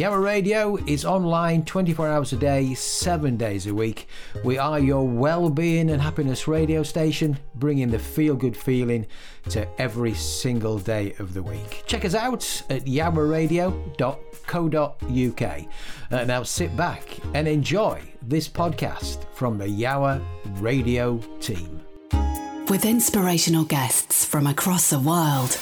Yowah Radio is online 24 hours a day, 7 days a week. We are your well-being and happiness radio station, bringing the feel-good feeling to every single day of the week. Check us out at yowahradio.co.uk. Uh, now sit back and enjoy this podcast from the Yowah Radio team. With inspirational guests from across the world.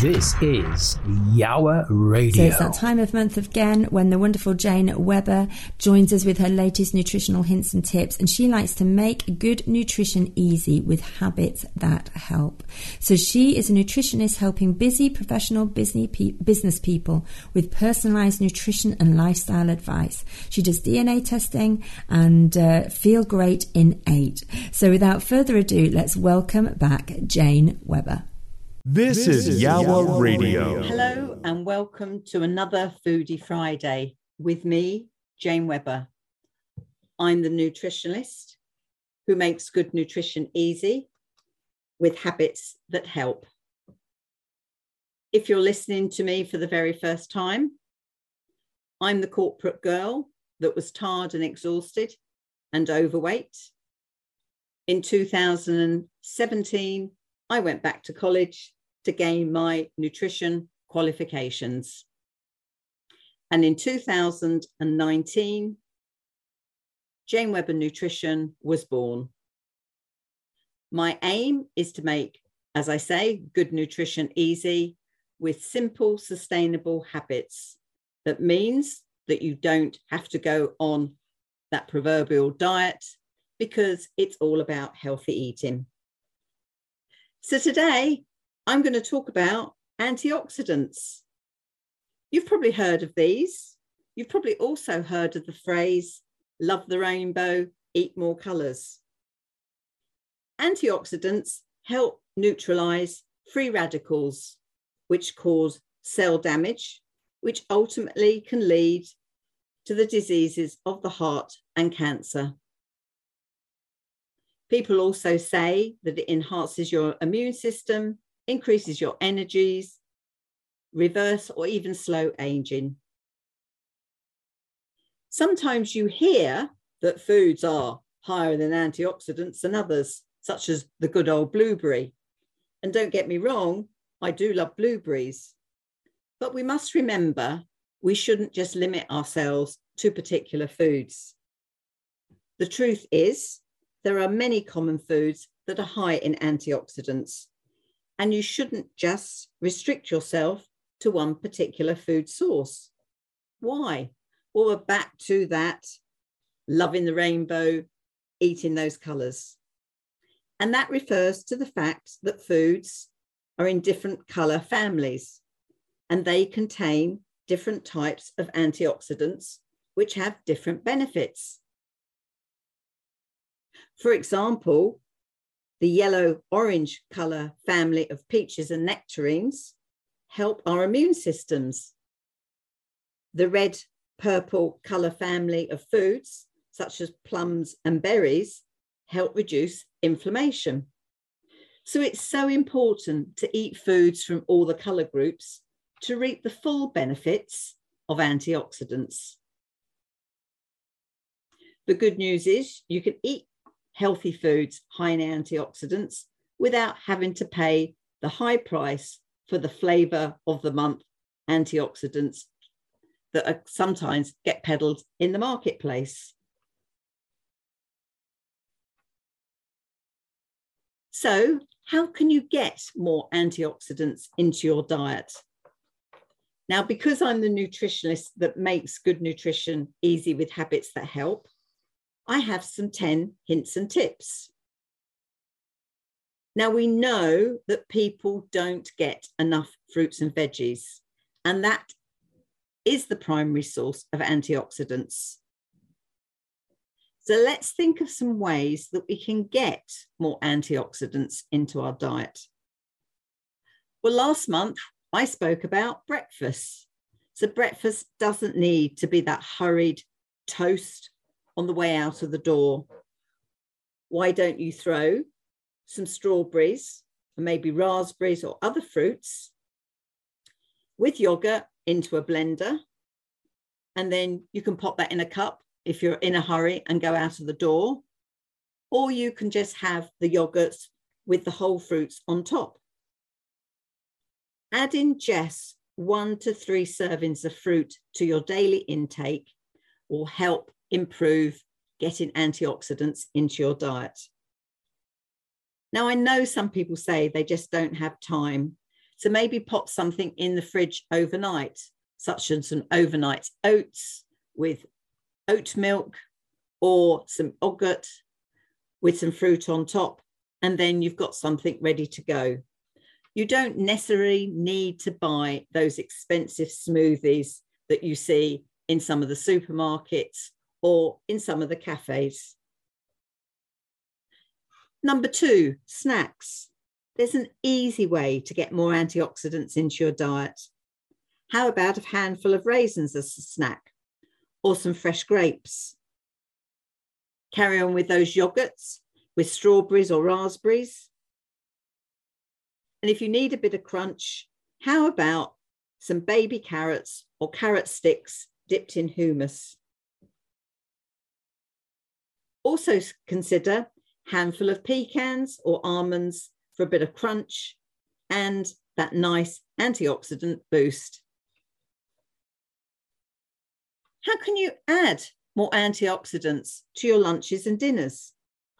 This is Yowah Radio. So it's that time of month again when the wonderful Jane Webber joins us with her latest nutritional hints and tips, and she likes to make good nutrition easy with habits that help. So she is a nutritionist helping busy professional business people with personalized nutrition and lifestyle advice. She does DNA testing and uh, feel great in eight. So without further ado, let's welcome back Jane Webber. This, this is, is Yowah Radio. Radio. Hello and welcome to another Foodie Friday with me, Jane Webber. I'm the nutritionist who makes good nutrition easy with habits that help. If you're listening to me for the very first time, I'm the corporate girl that was tired and exhausted and overweight. In 2017, I went back to college to gain my nutrition qualifications. And in 2019, Jane Webber Nutrition was born. My aim is to make, as I say, good nutrition easy with simple, sustainable habits. That means that you don't have to go on that proverbial diet because it's all about healthy eating. So today I'm going to talk about antioxidants. You've probably heard of these. You've probably also heard of the phrase, love the rainbow, eat more colours. Antioxidants help neutralize free radicals, which cause cell damage, which ultimately can lead to the diseases of the heart and cancer. People also say that it enhances your immune system increases your energies, reverse or even slow aging. Sometimes you hear that foods are higher than antioxidants than others, such as the good old blueberry. And don't get me wrong, I do love blueberries. But we must remember we shouldn't just limit ourselves to particular foods. The truth is, there are many common foods that are high in antioxidants, and you shouldn't just restrict yourself to one particular food source. Why? Well, we're back to that loving the rainbow, eating those colours. And that refers to the fact that foods are in different colour families and they contain different types of antioxidants which have different benefits. For example, the yellow orange color family of peaches and nectarines help our immune systems. The red purple color family of foods, such as plums and berries, help reduce inflammation. So it's so important to eat foods from all the color groups to reap the full benefits of antioxidants. The good news is you can eat healthy foods high in antioxidants without having to pay the high price for the flavor of the month antioxidants that are sometimes get peddled in the marketplace. So, how can you get more antioxidants into your diet? Now, because I'm the nutritionist that makes good nutrition easy with habits that help, I have some 10 hints and tips. Now, we know that people don't get enough fruits and veggies, and that is the primary source of antioxidants. So let's think of some ways that we can get more antioxidants into our diet. Well, last month I spoke about breakfast. So, breakfast doesn't need to be that hurried toast on the way out of the door. Why don't you throw some strawberries and maybe raspberries or other fruits with yogurt into a blender? And then you can pop that in a cup if you're in a hurry and go out of the door. Or you can just have the yogurts with the whole fruits on top. Add in just one to three servings of fruit to your daily intake will help improve getting antioxidants into your diet. Now, I know some people say they just don't have time. So maybe pop something in the fridge overnight, such as some overnight oats with oat milk or some yogurt with some fruit on top. And then you've got something ready to go. You don't necessarily need to buy those expensive smoothies that you see in some of the supermarkets or in some of the cafes. Number two, snacks. There's an easy way to get more antioxidants into your diet. How about a handful of raisins as a snack or some fresh grapes? Carry on with those yogurts with strawberries or raspberries. And if you need a bit of crunch, how about some baby carrots or carrot sticks dipped in hummus? Also consider handful of pecans or almonds for a bit of crunch and that nice antioxidant boost. How can you add more antioxidants to your lunches and dinners?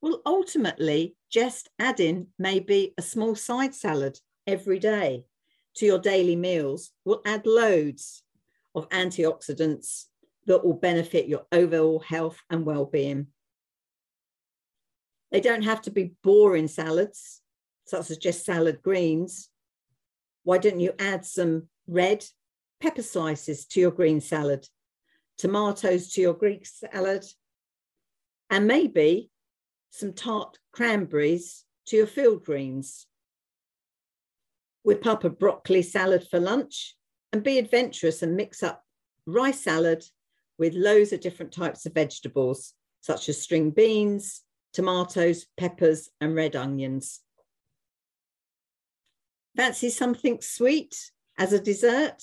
Well, ultimately, just add in maybe a small side salad every day to your daily meals will add loads of antioxidants that will benefit your overall health and well-being. They don't have to be boring salads, such as just salad greens. Why don't you add some red pepper slices to your green salad, tomatoes to your Greek salad, and maybe some tart cranberries to your field greens. Whip up a broccoli salad for lunch and be adventurous and mix up rice salad with loads of different types of vegetables, such as string beans, tomatoes, peppers, and red onions. Fancy something sweet as a dessert?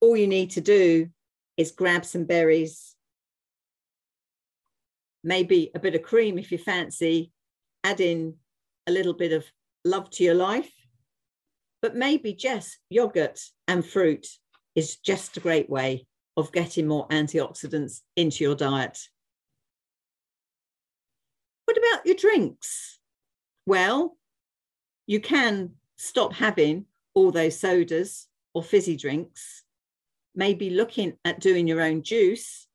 All you need to do is grab some berries, maybe a bit of cream if you fancy, add in a little bit of love to your life, but maybe just yogurt and fruit is just a great way of getting more antioxidants into your diet. What about your drinks? Well, you can stop having all those sodas or fizzy drinks, maybe looking at doing your own juice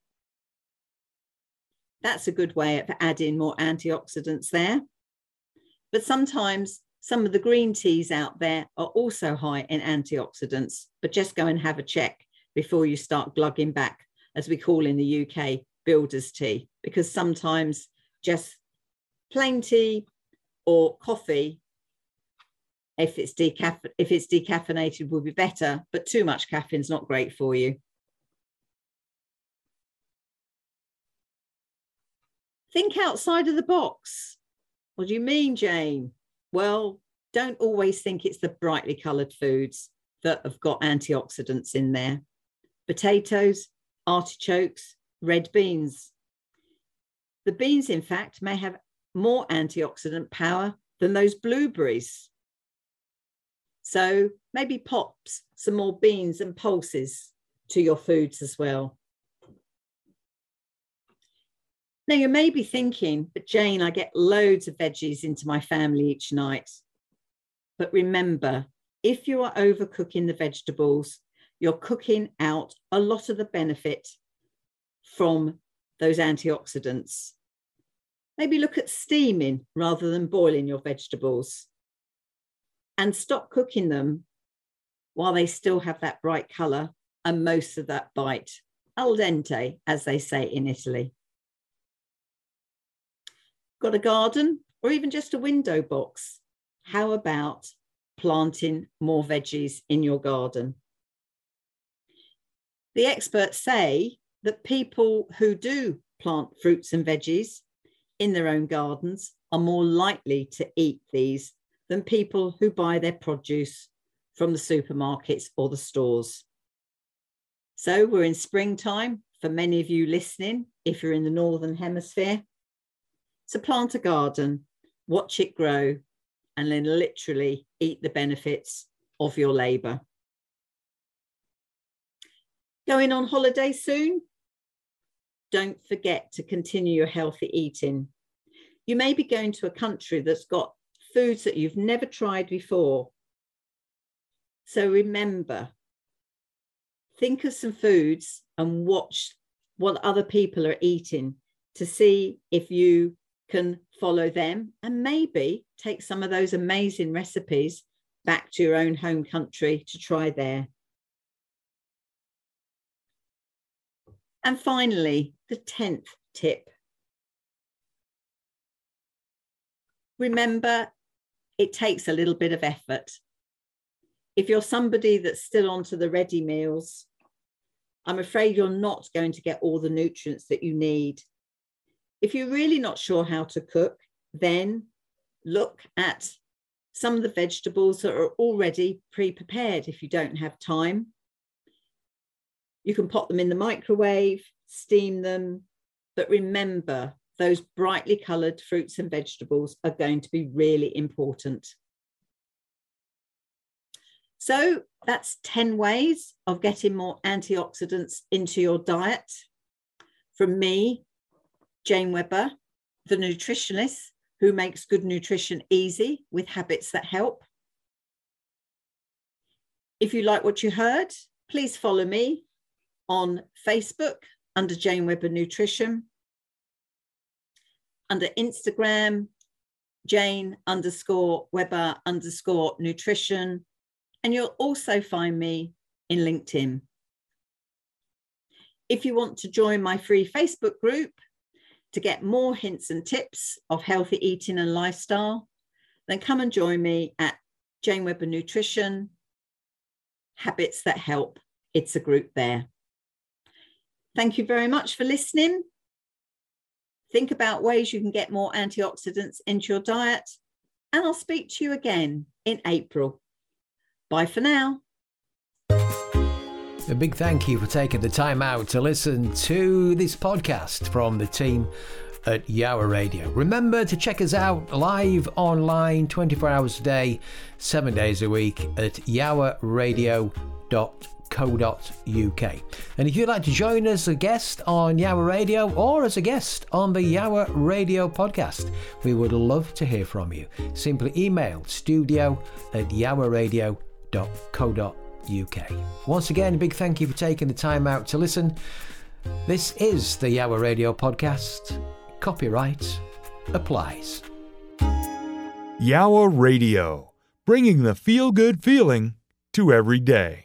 that's a good way of adding more antioxidants there. But sometimes some of the green teas out there are also high in antioxidants, but just go and have a check before you start glugging back, as we call in the UK, builder's tea, because sometimes just plain tea or coffee, if it's, decaff- if it's decaffeinated, will be better, but too much caffeine is not great for you. Think outside of the box. What do you mean, Jane? Well, don't always think it's the brightly coloured foods that have got antioxidants in there. Potatoes, artichokes, red beans. The beans, in fact, may have more antioxidant power than those blueberries. So maybe pops some more beans and pulses to your foods as well. Now, you may be thinking, but Jane, I get loads of veggies into my family each night. But remember, if you are overcooking the vegetables, you're cooking out a lot of the benefit from those antioxidants. Maybe look at steaming rather than boiling your vegetables. And stop cooking them while they still have that bright colour and most of that bite, al dente, as they say in Italy got a garden or even just a window box, how about planting more veggies in your garden. The experts say that people who do plant fruits and veggies in their own gardens are more likely to eat these than people who buy their produce from the supermarkets or the stores. So we're in springtime for many of you listening, if you're in the Northern Hemisphere. So plant a garden, watch it grow, and then literally eat the benefits of your labour. Going on holiday soon? Don't forget to continue your healthy eating. You may be going to a country that's got foods that you've never tried before. So remember, think of some foods and watch what other people are eating to see if you can follow them and maybe take some of those amazing recipes back to your own home country to try there. And finally, the 10th tip. Remember, it takes a little bit of effort. If you're somebody that's still onto the ready meals, I'm afraid you're not going to get all the nutrients that you need if you're really not sure how to cook, then look at some of the vegetables that are already pre-prepared if you don't have time. You can pop them in the microwave, steam them, but remember those brightly coloured fruits and vegetables are going to be really important. So that's 10 ways of getting more antioxidants into your diet. From me, Jane Webber, the nutritionist who makes good nutrition easy with habits that help. If you like what you heard, please follow me on Facebook under Jane Webber Nutrition, under Instagram, Jane underscore Webber underscore nutrition, and you'll also find me in LinkedIn. If you want to join my free Facebook group, to get more hints and tips of healthy eating and lifestyle, then come and join me at Jane Webber Nutrition Habits That Help. It's a group there. Thank you very much for listening. Think about ways you can get more antioxidants into your diet, and I'll speak to you again in April. Bye for now. A big thank you for taking the time out to listen to this podcast from the team at Yowah Radio. Remember to check us out live online 24 hours a day, seven days a week at yowahradio.co.uk. And if you'd like to join us as a guest on Yowah Radio or as a guest on the Yowah Radio podcast, we would love to hear from you. Simply email studio at yowahradio.co.uk. UK. Once again, a big thank you for taking the time out to listen. This is the Yowah Radio podcast. Copyright applies. Yowah Radio, bringing the feel good feeling to every day.